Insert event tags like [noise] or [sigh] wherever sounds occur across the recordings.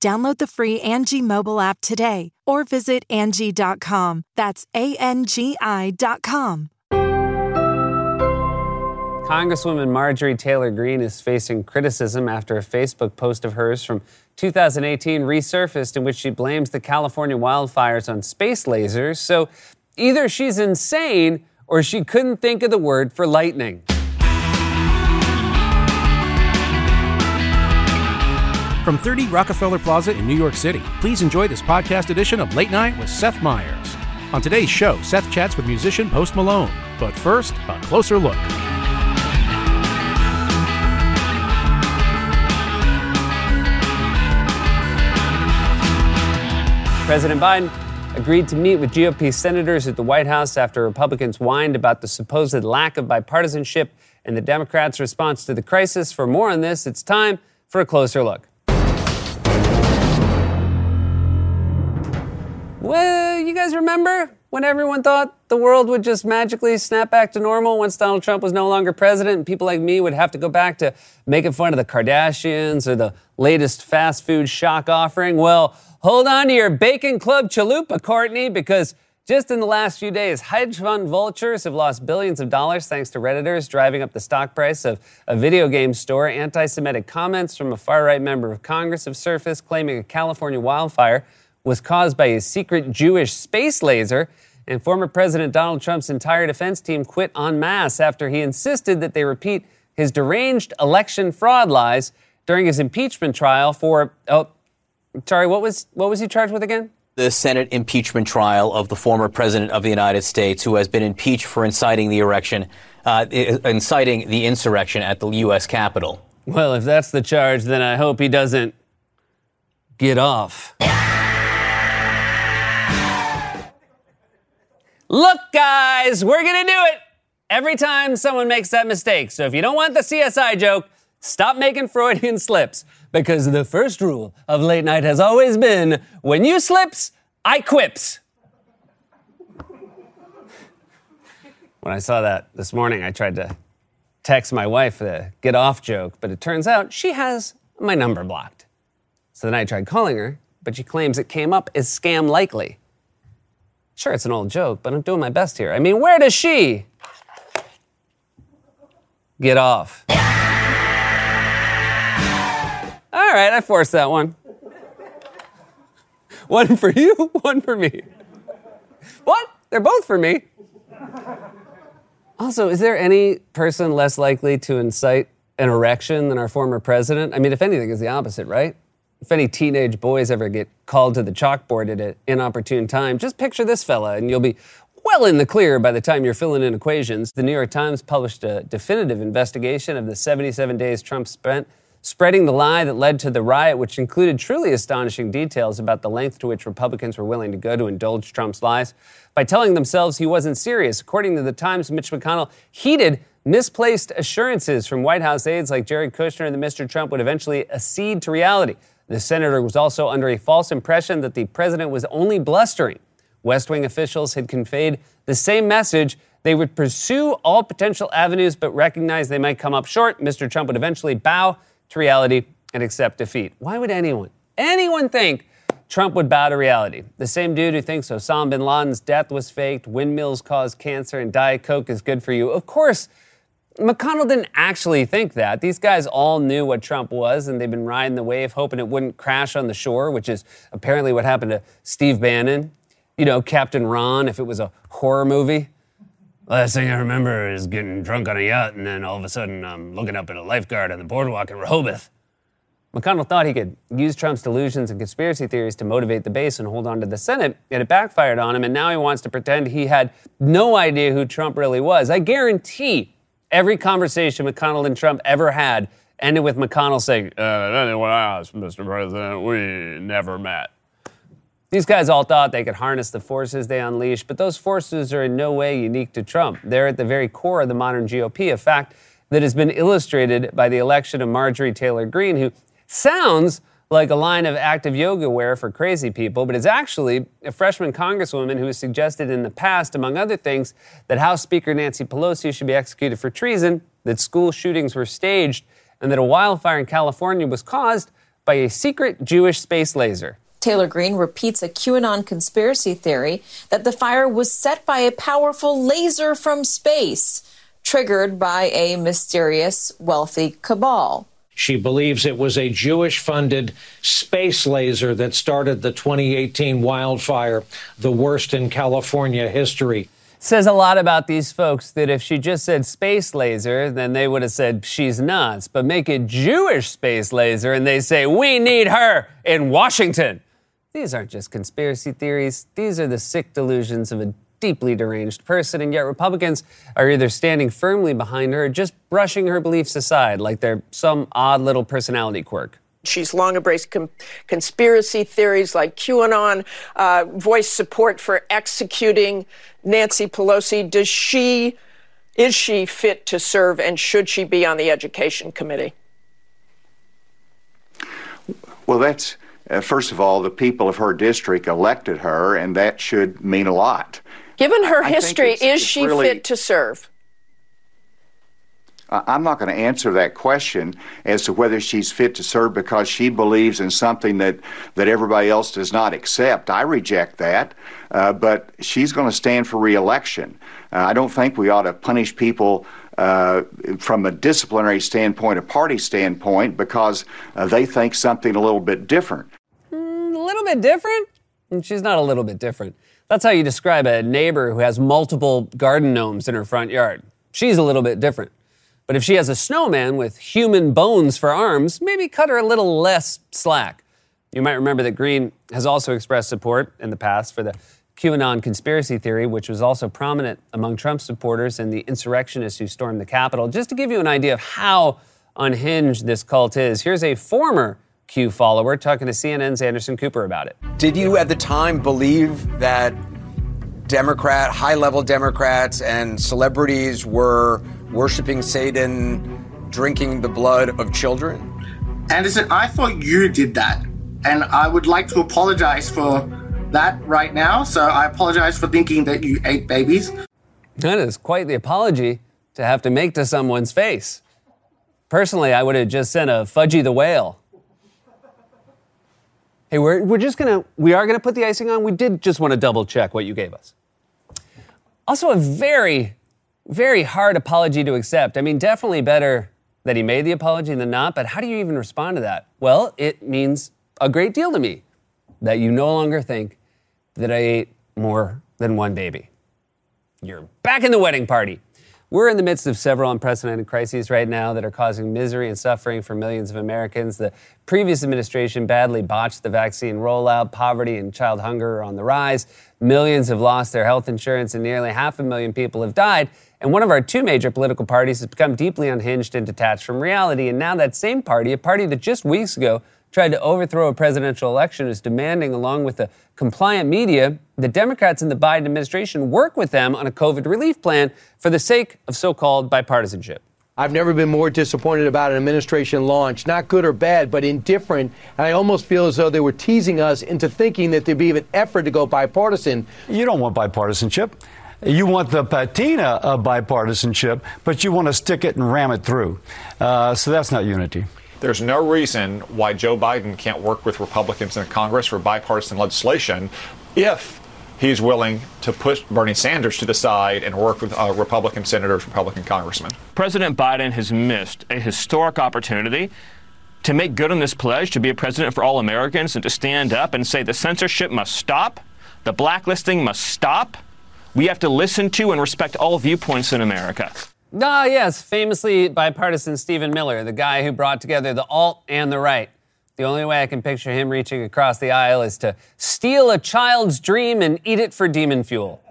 Download the free Angie mobile app today or visit Angie.com. That's A N G I.com. Congresswoman Marjorie Taylor Greene is facing criticism after a Facebook post of hers from 2018 resurfaced in which she blames the California wildfires on space lasers. So either she's insane or she couldn't think of the word for lightning. From 30 Rockefeller Plaza in New York City, please enjoy this podcast edition of Late Night with Seth Meyers. On today's show, Seth chats with musician Post Malone. But first, a closer look. President Biden agreed to meet with GOP senators at the White House after Republicans whined about the supposed lack of bipartisanship and the Democrats' response to the crisis. For more on this, it's time for a closer look. Well, you guys remember when everyone thought the world would just magically snap back to normal once Donald Trump was no longer president and people like me would have to go back to making fun of the Kardashians or the latest fast food shock offering? Well, hold on to your Bacon Club chalupa, Courtney, because just in the last few days, hedge fund vultures have lost billions of dollars thanks to Redditors driving up the stock price of a video game store. Anti Semitic comments from a far right member of Congress have surfaced claiming a California wildfire was caused by a secret Jewish space laser, and former President Donald Trump's entire defense team quit en masse after he insisted that they repeat his deranged election fraud lies during his impeachment trial for oh sorry what was what was he charged with again? The Senate impeachment trial of the former president of the United States who has been impeached for inciting the erection uh, inciting the insurrection at the US Capitol. Well if that's the charge then I hope he doesn't get off Look, guys, we're going to do it every time someone makes that mistake. So if you don't want the CSI joke, stop making Freudian [laughs] slips because the first rule of late night has always been when you slips, I quips. When I saw that this morning, I tried to text my wife the get off joke, but it turns out she has my number blocked. So then I tried calling her, but she claims it came up as scam likely. Sure, it's an old joke, but I'm doing my best here. I mean, where does she get off? All right, I forced that one. One for you, [laughs] one for me. What? They're both for me. Also, is there any person less likely to incite an erection than our former president? I mean, if anything, is the opposite, right? If any teenage boys ever get called to the chalkboard at an inopportune time, just picture this fella and you'll be well in the clear by the time you're filling in equations. The New York Times published a definitive investigation of the 77 days Trump spent spreading the lie that led to the riot, which included truly astonishing details about the length to which Republicans were willing to go to indulge Trump's lies by telling themselves he wasn't serious. According to the Times, Mitch McConnell heeded misplaced assurances from White House aides like Jared Kushner that Mr. Trump would eventually accede to reality. The senator was also under a false impression that the president was only blustering. West Wing officials had conveyed the same message. They would pursue all potential avenues, but recognize they might come up short. Mr. Trump would eventually bow to reality and accept defeat. Why would anyone, anyone think Trump would bow to reality? The same dude who thinks Osama bin Laden's death was faked, windmills cause cancer, and Diet Coke is good for you. Of course, McConnell didn't actually think that. These guys all knew what Trump was, and they've been riding the wave, hoping it wouldn't crash on the shore, which is apparently what happened to Steve Bannon. you know, Captain Ron if it was a horror movie. Last thing I remember is getting drunk on a yacht and then all of a sudden I'm looking up at a lifeguard on the boardwalk in Rehoboth. McConnell thought he could use Trump's delusions and conspiracy theories to motivate the base and hold on to the Senate, and it backfired on him, and now he wants to pretend he had no idea who Trump really was. I guarantee every conversation McConnell and Trump ever had ended with McConnell saying, uh, anyone else, Mr. President, we never met. These guys all thought they could harness the forces they unleashed, but those forces are in no way unique to Trump. They're at the very core of the modern GOP, a fact that has been illustrated by the election of Marjorie Taylor Greene, who sounds like a line of active yoga wear for crazy people, but is actually a freshman congresswoman who has suggested in the past, among other things, that House Speaker Nancy Pelosi should be executed for treason, that school shootings were staged, and that a wildfire in California was caused by a secret Jewish space laser. Taylor Greene repeats a QAnon conspiracy theory that the fire was set by a powerful laser from space, triggered by a mysterious wealthy cabal. She believes it was a Jewish funded space laser that started the 2018 wildfire, the worst in California history. Says a lot about these folks that if she just said space laser, then they would have said she's nuts. But make it Jewish space laser and they say, we need her in Washington. These aren't just conspiracy theories, these are the sick delusions of a deeply deranged person, and yet Republicans are either standing firmly behind her or just brushing her beliefs aside like they're some odd little personality quirk. She's long embraced com- conspiracy theories like QAnon, uh, voiced support for executing Nancy Pelosi. Does she, is she fit to serve, and should she be on the Education Committee? Well, that's uh, first of all, the people of her district elected her, and that should mean a lot. Given her I history, it's, is it's she really, fit to serve? I'm not going to answer that question as to whether she's fit to serve because she believes in something that, that everybody else does not accept. I reject that, uh, but she's going to stand for reelection. Uh, I don't think we ought to punish people uh, from a disciplinary standpoint, a party standpoint, because uh, they think something a little bit different A little bit different? And she's not a little bit different. That's how you describe a neighbor who has multiple garden gnomes in her front yard. She's a little bit different. But if she has a snowman with human bones for arms, maybe cut her a little less slack. You might remember that Green has also expressed support in the past for the QAnon conspiracy theory, which was also prominent among Trump supporters and the insurrectionists who stormed the Capitol. Just to give you an idea of how unhinged this cult is, here's a former Q follower, talking to CNN's Anderson Cooper about it. Did you at the time believe that Democrat, high level Democrats, and celebrities were worshiping Satan, drinking the blood of children? Anderson, I thought you did that. And I would like to apologize for that right now. So I apologize for thinking that you ate babies. That is quite the apology to have to make to someone's face. Personally, I would have just sent a Fudgy the Whale Hey, we're, we're just gonna, we are gonna put the icing on. We did just want to double check what you gave us. Also, a very, very hard apology to accept. I mean, definitely better that he made the apology than not, but how do you even respond to that? Well, it means a great deal to me that you no longer think that I ate more than one baby. You're back in the wedding party. We're in the midst of several unprecedented crises right now that are causing misery and suffering for millions of Americans. The previous administration badly botched the vaccine rollout. Poverty and child hunger are on the rise. Millions have lost their health insurance, and nearly half a million people have died. And one of our two major political parties has become deeply unhinged and detached from reality. And now that same party, a party that just weeks ago tried to overthrow a presidential election is demanding, along with the compliant media, the Democrats in the Biden administration work with them on a COVID relief plan for the sake of so called bipartisanship. I've never been more disappointed about an administration launch, not good or bad, but indifferent. And I almost feel as though they were teasing us into thinking that there'd be an effort to go bipartisan. You don't want bipartisanship. You want the patina of bipartisanship, but you want to stick it and ram it through. Uh, so that's not unity. There's no reason why Joe Biden can't work with Republicans in Congress for bipartisan legislation if he's willing to push Bernie Sanders to the side and work with uh, Republican senators, Republican congressmen. President Biden has missed a historic opportunity to make good on this pledge to be a president for all Americans and to stand up and say the censorship must stop. The blacklisting must stop. We have to listen to and respect all viewpoints in America. Ah, yes, famously bipartisan Stephen Miller, the guy who brought together the alt and the right. The only way I can picture him reaching across the aisle is to steal a child's dream and eat it for demon fuel.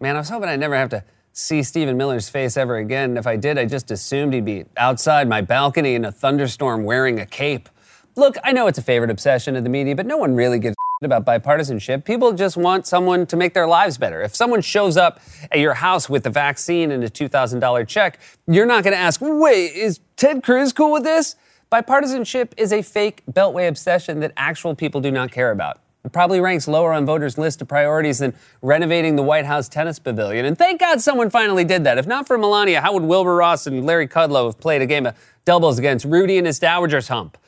Man, I was hoping I'd never have to see Stephen Miller's face ever again. If I did, I just assumed he'd be outside my balcony in a thunderstorm wearing a cape. Look, I know it's a favorite obsession of the media, but no one really gives about bipartisanship. People just want someone to make their lives better. If someone shows up at your house with the vaccine and a $2,000 check, you're not going to ask, wait, is Ted Cruz cool with this? Bipartisanship is a fake beltway obsession that actual people do not care about. It probably ranks lower on voters' list of priorities than renovating the White House tennis pavilion. And thank God someone finally did that. If not for Melania, how would Wilbur Ross and Larry Kudlow have played a game of doubles against Rudy and his Dowager's hump?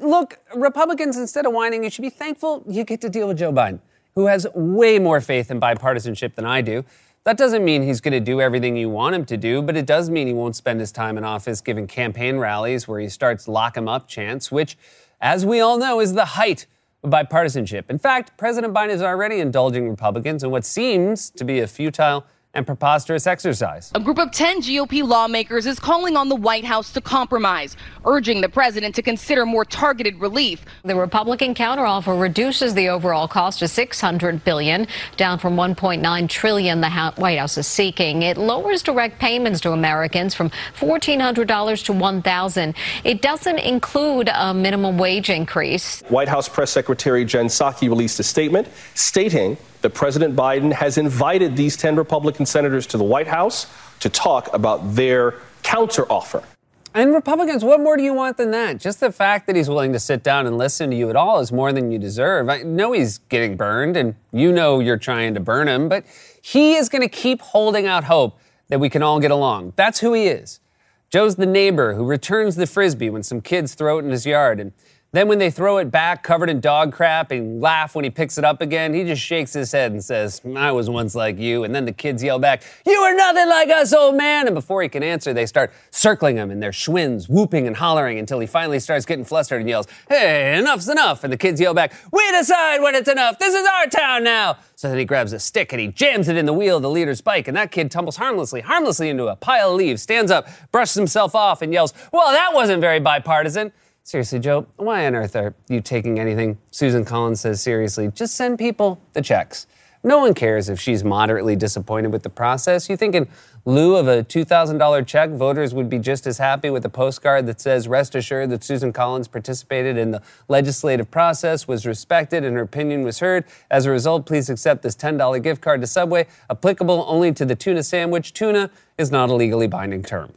Look, Republicans, instead of whining, you should be thankful you get to deal with Joe Biden, who has way more faith in bipartisanship than I do. That doesn't mean he's going to do everything you want him to do, but it does mean he won't spend his time in office giving campaign rallies where he starts lock him up chants, which, as we all know, is the height of bipartisanship. In fact, President Biden is already indulging Republicans in what seems to be a futile and preposterous exercise. A group of 10 GOP lawmakers is calling on the White House to compromise, urging the president to consider more targeted relief. The Republican counteroffer reduces the overall cost to 600 billion, down from 1.9 trillion the White House is seeking. It lowers direct payments to Americans from $1,400 to 1,000. It doesn't include a minimum wage increase. White House Press Secretary Jen Psaki released a statement stating that President Biden has invited these 10 Republican senators to the White House to talk about their counteroffer. And Republicans, what more do you want than that? Just the fact that he's willing to sit down and listen to you at all is more than you deserve. I know he's getting burned, and you know you're trying to burn him, but he is going to keep holding out hope that we can all get along. That's who he is. Joe's the neighbor who returns the frisbee when some kids throw it in his yard. And then, when they throw it back covered in dog crap and laugh when he picks it up again, he just shakes his head and says, I was once like you. And then the kids yell back, You are nothing like us, old man. And before he can answer, they start circling him in their Schwinns, whooping and hollering until he finally starts getting flustered and yells, Hey, enough's enough. And the kids yell back, We decide when it's enough. This is our town now. So then he grabs a stick and he jams it in the wheel of the leader's bike. And that kid tumbles harmlessly, harmlessly into a pile of leaves, stands up, brushes himself off, and yells, Well, that wasn't very bipartisan. Seriously, Joe, why on earth are you taking anything Susan Collins says seriously? Just send people the checks. No one cares if she's moderately disappointed with the process. You think in lieu of a $2,000 check, voters would be just as happy with a postcard that says, Rest assured that Susan Collins participated in the legislative process, was respected, and her opinion was heard. As a result, please accept this $10 gift card to Subway, applicable only to the tuna sandwich. Tuna is not a legally binding term.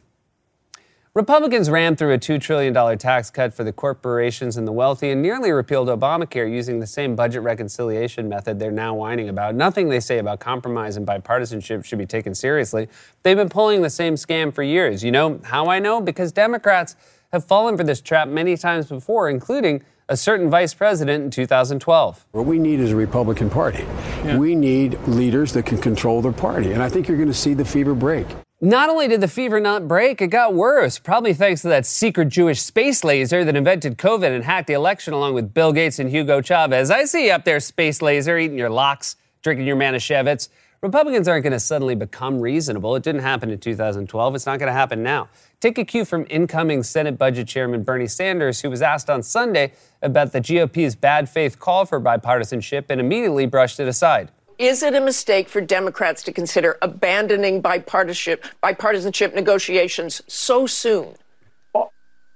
Republicans ran through a $2 trillion tax cut for the corporations and the wealthy and nearly repealed Obamacare using the same budget reconciliation method they're now whining about. Nothing they say about compromise and bipartisanship should be taken seriously. They've been pulling the same scam for years. You know how I know? Because Democrats have fallen for this trap many times before, including a certain vice president in 2012. What we need is a Republican Party. Yeah. We need leaders that can control their party. And I think you're going to see the fever break. Not only did the fever not break, it got worse, probably thanks to that secret Jewish space laser that invented COVID and hacked the election along with Bill Gates and Hugo Chavez. I see you up there, space laser, eating your lox, drinking your Manischewitz. Republicans aren't going to suddenly become reasonable. It didn't happen in 2012. It's not going to happen now. Take a cue from incoming Senate Budget Chairman Bernie Sanders, who was asked on Sunday about the GOP's bad faith call for bipartisanship and immediately brushed it aside. Is it a mistake for Democrats to consider abandoning bipartisanship, bipartisanship negotiations so soon?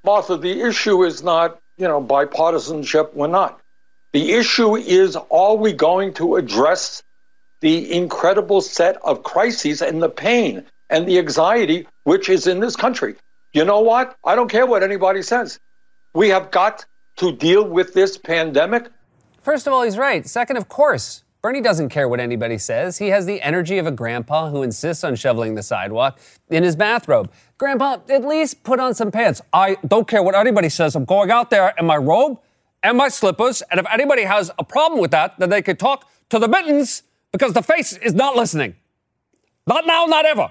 Martha, the issue is not, you know, bipartisanship or not. The issue is are we going to address the incredible set of crises and the pain and the anxiety which is in this country? You know what? I don't care what anybody says. We have got to deal with this pandemic. First of all, he's right. Second, of course, Bernie doesn't care what anybody says. He has the energy of a grandpa who insists on shoveling the sidewalk in his bathrobe. Grandpa, at least put on some pants. I don't care what anybody says. I'm going out there in my robe and my slippers. And if anybody has a problem with that, then they could talk to the mittens because the face is not listening. Not now, not ever.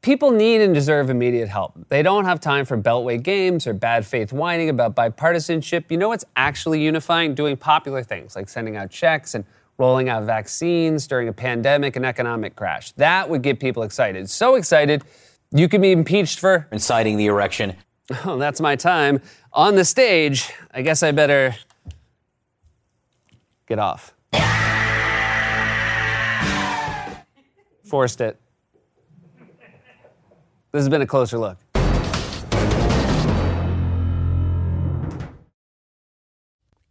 People need and deserve immediate help. They don't have time for beltway games or bad faith whining about bipartisanship. You know what's actually unifying? Doing popular things like sending out checks and rolling out vaccines during a pandemic and economic crash. That would get people excited. So excited, you could be impeached for inciting the erection. [laughs] Oh, that's my time. On the stage, I guess I better get off. Forced it. This has been a closer look.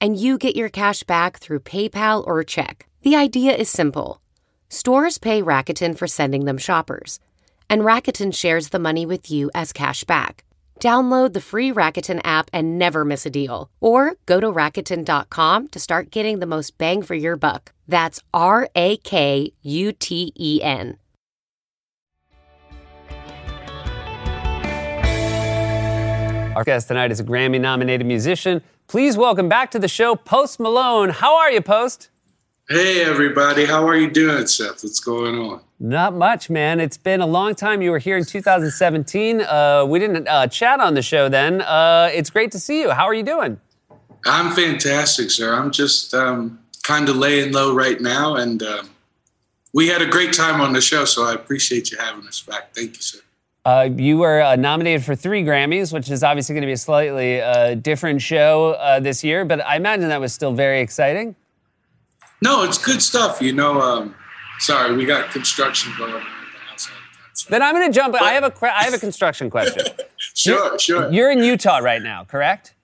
and you get your cash back through PayPal or check. The idea is simple. Stores pay Rakuten for sending them shoppers, and Rakuten shares the money with you as cash back. Download the free Rakuten app and never miss a deal. Or go to Rakuten.com to start getting the most bang for your buck. That's R A K U T E N. Our guest tonight is a Grammy nominated musician. Please welcome back to the show Post Malone. How are you, Post? Hey, everybody. How are you doing, Seth? What's going on? Not much, man. It's been a long time. You were here in 2017. Uh, we didn't uh, chat on the show then. Uh, it's great to see you. How are you doing? I'm fantastic, sir. I'm just um, kind of laying low right now, and um, we had a great time on the show, so I appreciate you having us back. Thank you, sir. Uh, you were uh, nominated for three Grammys, which is obviously going to be a slightly uh, different show uh, this year, but I imagine that was still very exciting. No, it's good stuff. You know, um, sorry, we got construction going on. Then I'm going to jump. I have a I have a construction question. [laughs] sure, you're, sure. You're in Utah right now, correct?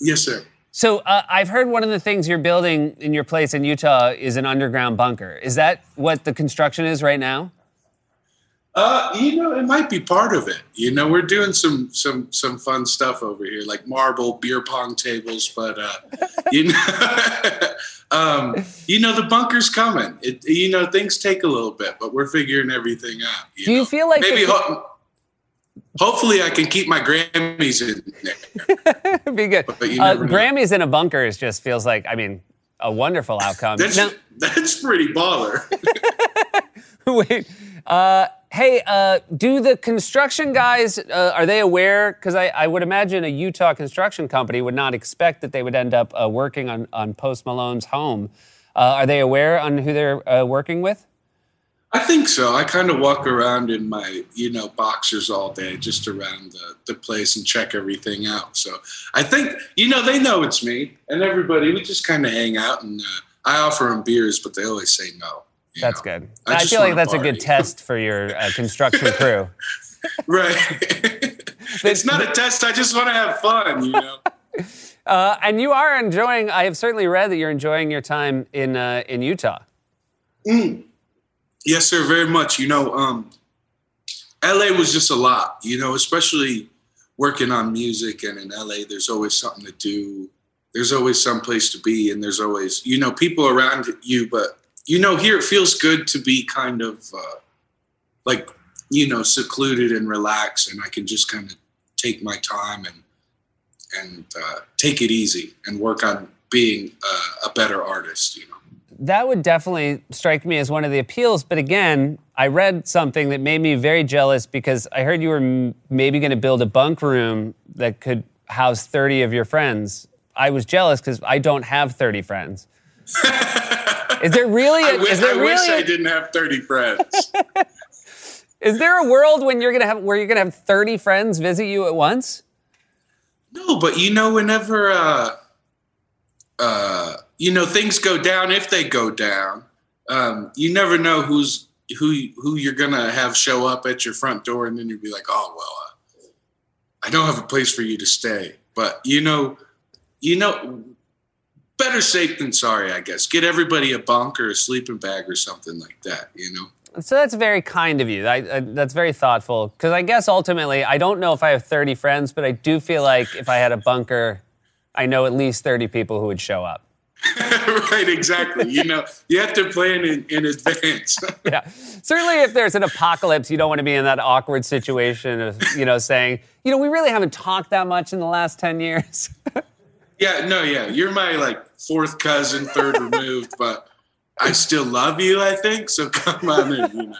Yes, sir. So uh, I've heard one of the things you're building in your place in Utah is an underground bunker. Is that what the construction is right now? Uh, you know, it might be part of it. You know, we're doing some some some fun stuff over here, like marble beer pong tables. But uh, [laughs] you know, [laughs] um, you know, the bunker's coming. It, you know, things take a little bit, but we're figuring everything out. You Do you feel like maybe? Ho- hopefully, I can keep my Grammys in there. [laughs] Be good. But Uh. Grammys in a bunker is just feels like I mean a wonderful outcome. That's Now- that's pretty baller. Wait. Uh, hey, uh, do the construction guys uh, are they aware? Because I, I would imagine a Utah construction company would not expect that they would end up uh, working on on Post Malone's home. Uh, are they aware on who they're uh, working with? I think so. I kind of walk around in my, you know, boxers all day, just around the, the place and check everything out. So I think, you know, they know it's me and everybody. We just kind of hang out and uh, I offer them beers, but they always say no. That's good. I I, feel like that's a good test for your uh, [laughs] construction crew. Right. [laughs] it's not a test. I just want to have fun, you know. [laughs] Uh, and you are enjoying. I have certainly read that you're enjoying your time in uh, in Utah. Mm. Yes, sir, very much. You know, um, LA was just a lot, you know, especially working on music and in LA, there's always something to do. There's always some place to be, and there's always, you know, people around you. But, you know, here it feels good to be kind of uh, like, you know, secluded and relaxed, and I can just kind of take my time and, and uh, take it easy and work on being uh, a better artist, you know. That would definitely strike me as one of the appeals. But again, I read something that made me very jealous because I heard you were m- maybe going to build a bunk room that could house 30 of your friends. I was jealous because I don't have 30 friends. [laughs] is there really? I A, wi- is there I wish really? I didn't have 30 friends. [laughs] Is there a world when you're gonna have where you're gonna have 30 friends visit you at once? No, but you know, whenever uh, uh, you know things go down, if they go down, um, you never know who's who who you're gonna have show up at your front door, and then you'll be like, oh well, uh, I don't have a place for you to stay. But you know, you know, better safe than sorry, I guess. Get everybody a bunk or a sleeping bag or something like that. You know. So that's very kind of you. I, I, that's very thoughtful. Because I guess ultimately, I don't know if I have 30 friends, but I do feel like if I had a bunker, I know at least 30 people who would show up. [laughs] right, exactly. You know, you have to plan in, in advance. [laughs] yeah. Certainly, if there's an apocalypse, you don't want to be in that awkward situation of, you know, saying, you know, we really haven't talked that much in the last 10 years. [laughs] yeah, no, yeah. You're my like fourth cousin, third [laughs] removed, but I still love you, I think. So come on in, you know.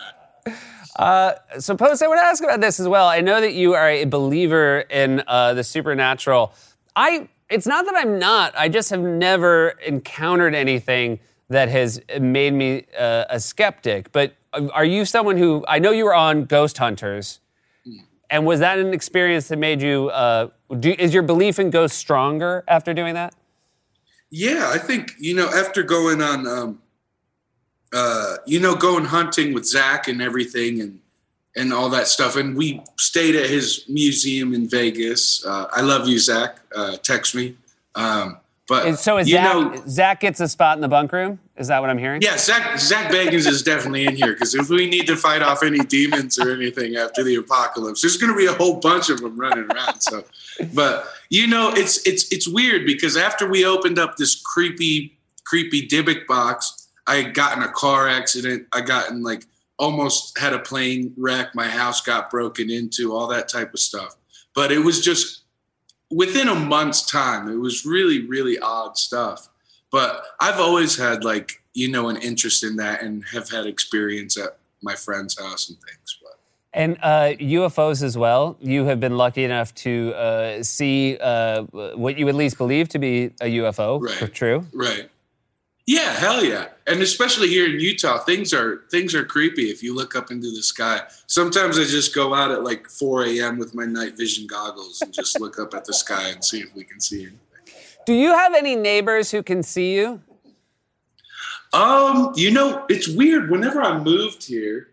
Uh, so, Post, I to ask about this as well. I know that you are a believer in uh, the supernatural. I it's not that I'm not. I just have never encountered anything that has made me uh, a skeptic. But are you someone who I know you were on Ghost Hunters, and was that an experience that made you? Uh, do, is your belief in ghosts stronger after doing that? Yeah, I think you know after going on, um, uh, you know, going hunting with Zach and everything, and and all that stuff. And we stayed at his museum in Vegas. Uh, I love you, Zach. Uh, text me. Um, but And so is you Zach, know, Zach gets a spot in the bunk room? Is that what I'm hearing? yeah, Zach Zach Bagans is definitely in here because if we need to fight off any demons or anything after the apocalypse, there's going to be a whole bunch of them running around. So, but you know, it's it's it's weird because after we opened up this creepy creepy Dybbuk box, I got in a car accident. I got in like almost had a plane wreck. My house got broken into, all that type of stuff. But it was just within a month's time. It was really, really odd stuff. But I've always had like, you know, an interest in that and have had experience at my friend's house and things. And uh, UFOs as well. You have been lucky enough to uh, see uh, what you at least believe to be a UFO. Right. True. Right. Yeah, hell yeah. And especially here in Utah, things are things are creepy if you look up into the sky. Sometimes I just go out at like 4 a.m. with my night vision goggles and just look up at the sky and see if we can see anything. Do you have any neighbors who can see you? Um, you know, it's weird. Whenever I moved here,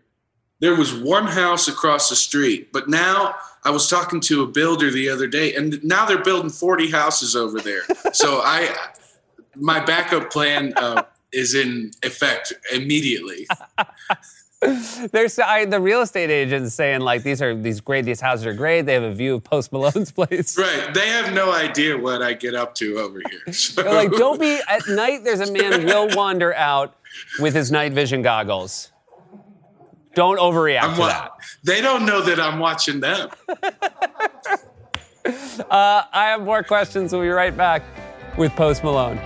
there was one house across the street, but now I was talking to a builder the other day, and now they're building 40 houses over there. so I, my backup plan uh, is in effect immediately. [laughs] There's I, the real estate agents saying like these are these great these houses are great. They have a view of Post Malone's [laughs] place. Right. They have no idea what I get up to over here. [laughs] So. Like, don't be at night. There's a man will wander out with his night vision goggles. Don't overreact I'm to that. They don't know that I'm watching them. Uh, I have more questions. We'll be right back with Post Malone.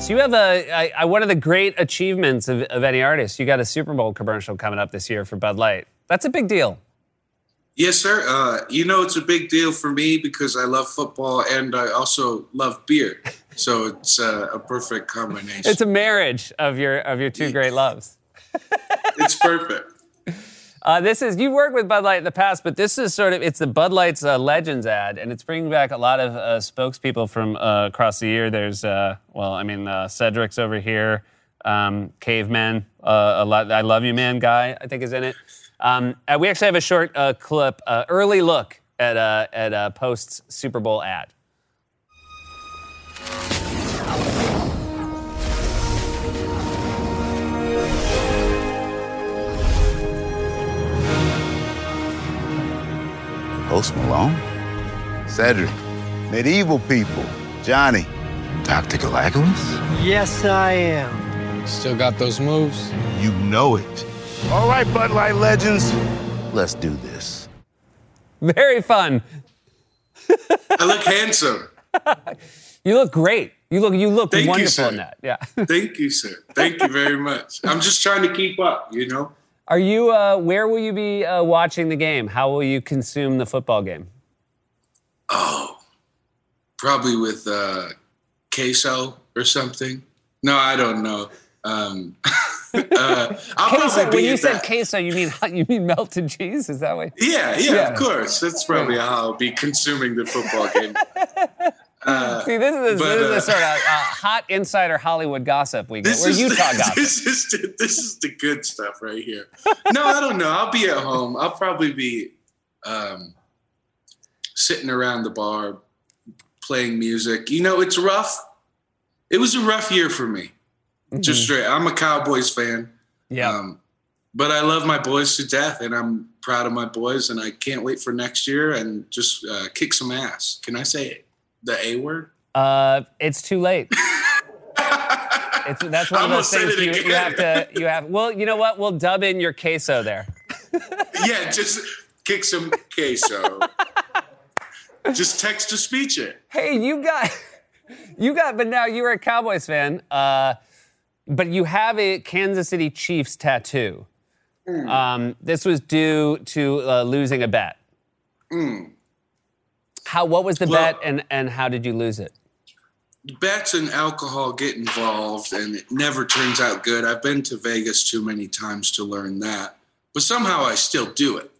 So you have a one of the great achievements of, of any artist. You got a Super Bowl commercial coming up this year for Bud Light. That's a big deal. Yes, sir. Uh, you know, it's a big deal for me because I love football and I also love beer. So it's uh, a perfect combination. It's a marriage of your of your two great loves. it's perfect. Uh, this is you've worked with Bud Light in the past, but this is sort of it's the Bud Light's uh, Legends ad, and it's bringing back a lot of uh, spokespeople from uh, across the year. There's uh, well, I mean uh, Cedric's over here, um, Caveman, a lot. I love you, man, guy. I think is in it. Um, we actually have a short clip, early look at at post Super Bowl ad. Post Malone, Cedric, Medieval People, Johnny, Dr. Galagos? Yes, I am. Still got those moves? You know it. All right, Bud Light legends, let's do this. Very fun. I look handsome. [laughs] You look great. You look you look Thank wonderful sir. in that. Yeah. [laughs] Thank you, sir. Thank you very much. I'm just trying to keep up, you know? Are you? Uh, where will you be uh, watching the game? How will you consume the football game? Oh, probably with uh, queso or something. No, I don't know. Um, [laughs] uh, I'll queso, probably be when you said that. queso, you mean you mean melted cheese? Is that what? Yeah, yeah, of course. That's probably how I'll be consuming the football game. [laughs] Uh, See, this is, but, this is the uh, sort of uh, hot insider Hollywood gossip we get. This We're is, Utah [laughs] gossip. this is the, this is the good stuff right here. No, I don't know. I'll be at home. I'll probably be um, sitting around the bar playing music. You know, it's rough. It was a rough year for me. Just straight. I'm a Cowboys fan. Yeah. Um, but I love my boys to death, and I'm proud of my boys, and I can't wait for next year and just uh, kick some ass. Can I say it? The A word? Uh, it's too late. [laughs] it's, that's one of those things you, you have to. You have. Well, you know what? We'll dub in your queso there. [laughs] yeah, just kick some queso. [laughs] just text to speech it. Hey, you got, you got. But now you're a Cowboys fan. Uh, but you have a Kansas City Chiefs tattoo. Hmm. Um, this was due to uh, losing a bet. Mm. How? What was the Well- bet, and and how did you lose it? Bets and alcohol get involved, and it never turns out good. I've been to Vegas too many times to learn that, but somehow I still do it.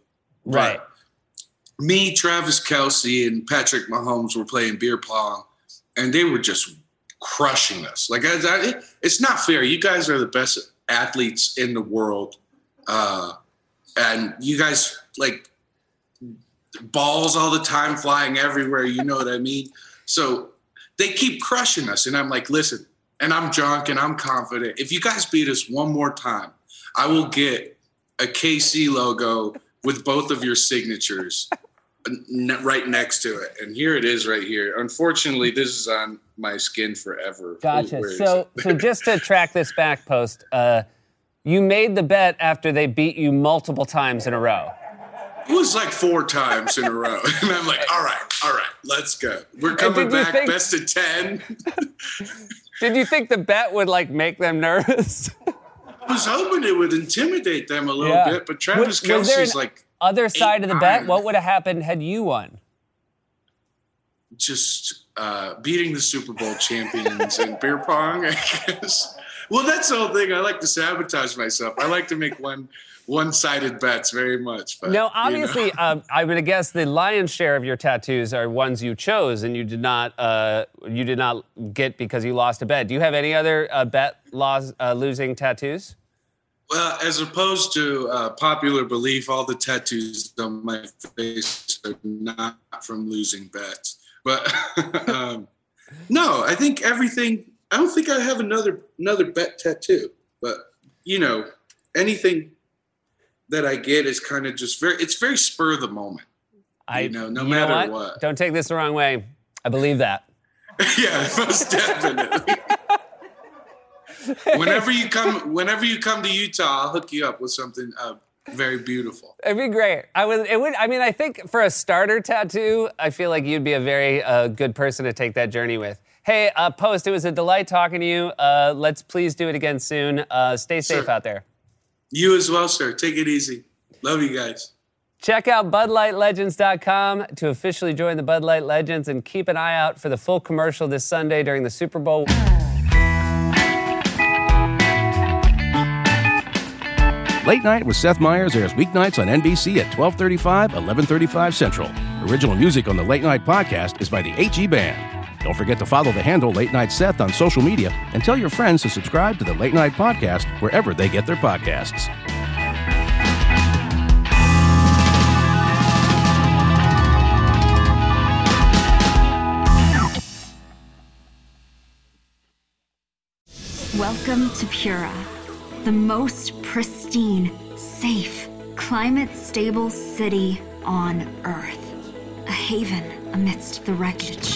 Right. me, Travis Kelce, and Patrick Mahomes were playing beer pong, and they were just crushing us. Like, I, I, it's not fair. You guys are the best athletes in the world, uh, and you guys like balls all the time, flying everywhere. You know what I mean? So they keep crushing us, and I'm like, listen. And I'm drunk, and I'm confident. If you guys beat us one more time, I will get a KC logo with both of your signatures right next to it. And here it is right here. Unfortunately, this is on my skin forever. Gotcha. Is So, so just to track this back, post, uh, you made the bet after they beat you multiple times in a row. It was like four times in a row. [laughs] And I'm like, all right, all right, let's go. We're coming back think- best of 10. [laughs] Did you think the bet would like make them nervous? [laughs] I was hoping it would intimidate them a little Yeah. bit, but Travis Was- was Kelce's an like Other side of the bet, what would have happened had you won? just uh, beating the Super Bowl champions in beer pong, I guess. Well, that's the whole thing. I like to sabotage myself. I like to make one one-sided bets very much. But, no, you know. obviously, [laughs] um, I would guess the lion's share of your tattoos are ones you chose and you did not uh, you did not get because you lost a bet. Do you have any other uh, bet loss, uh, losing tattoos? Well, as opposed to uh, popular belief, all the tattoos on my face are not from losing bets. But [laughs] um, no, I think everything. I don't think I have another another bet tattoo. But you know, anything that I get is kind of just very. It's very spur of the moment. I you know, no you matter what? what. Don't take this the wrong way. I believe that. [laughs] yeah, most definitely. whenever you come, whenever you come to Utah, I'll hook you up with something uh, very beautiful. It'd be great. I would. It would. I mean, I think for a starter tattoo, I feel like you'd be a very uh, good person to take that journey with. Hey, uh, Post, it was a delight talking to you. Uh, let's please do it again soon. Uh, stay safe Sure. out there. You as well, sir. Take it easy. Love you guys. Check out BudLightLegends.com to officially join the Bud Light Legends and keep an eye out for the full commercial this Sunday during the Super Bowl. Late Night with Seth Meyers airs weeknights on NBC at 1235, 1135 Central. Original music on the Late Night podcast is by the 8G Band. Don't forget to follow the handle Late Night Seth on social media and tell your friends to subscribe to the Late Night podcast wherever they get their podcasts. Welcome to Pura, the most pristine, safe, climate stable city on Earth. A haven amidst the wreckage.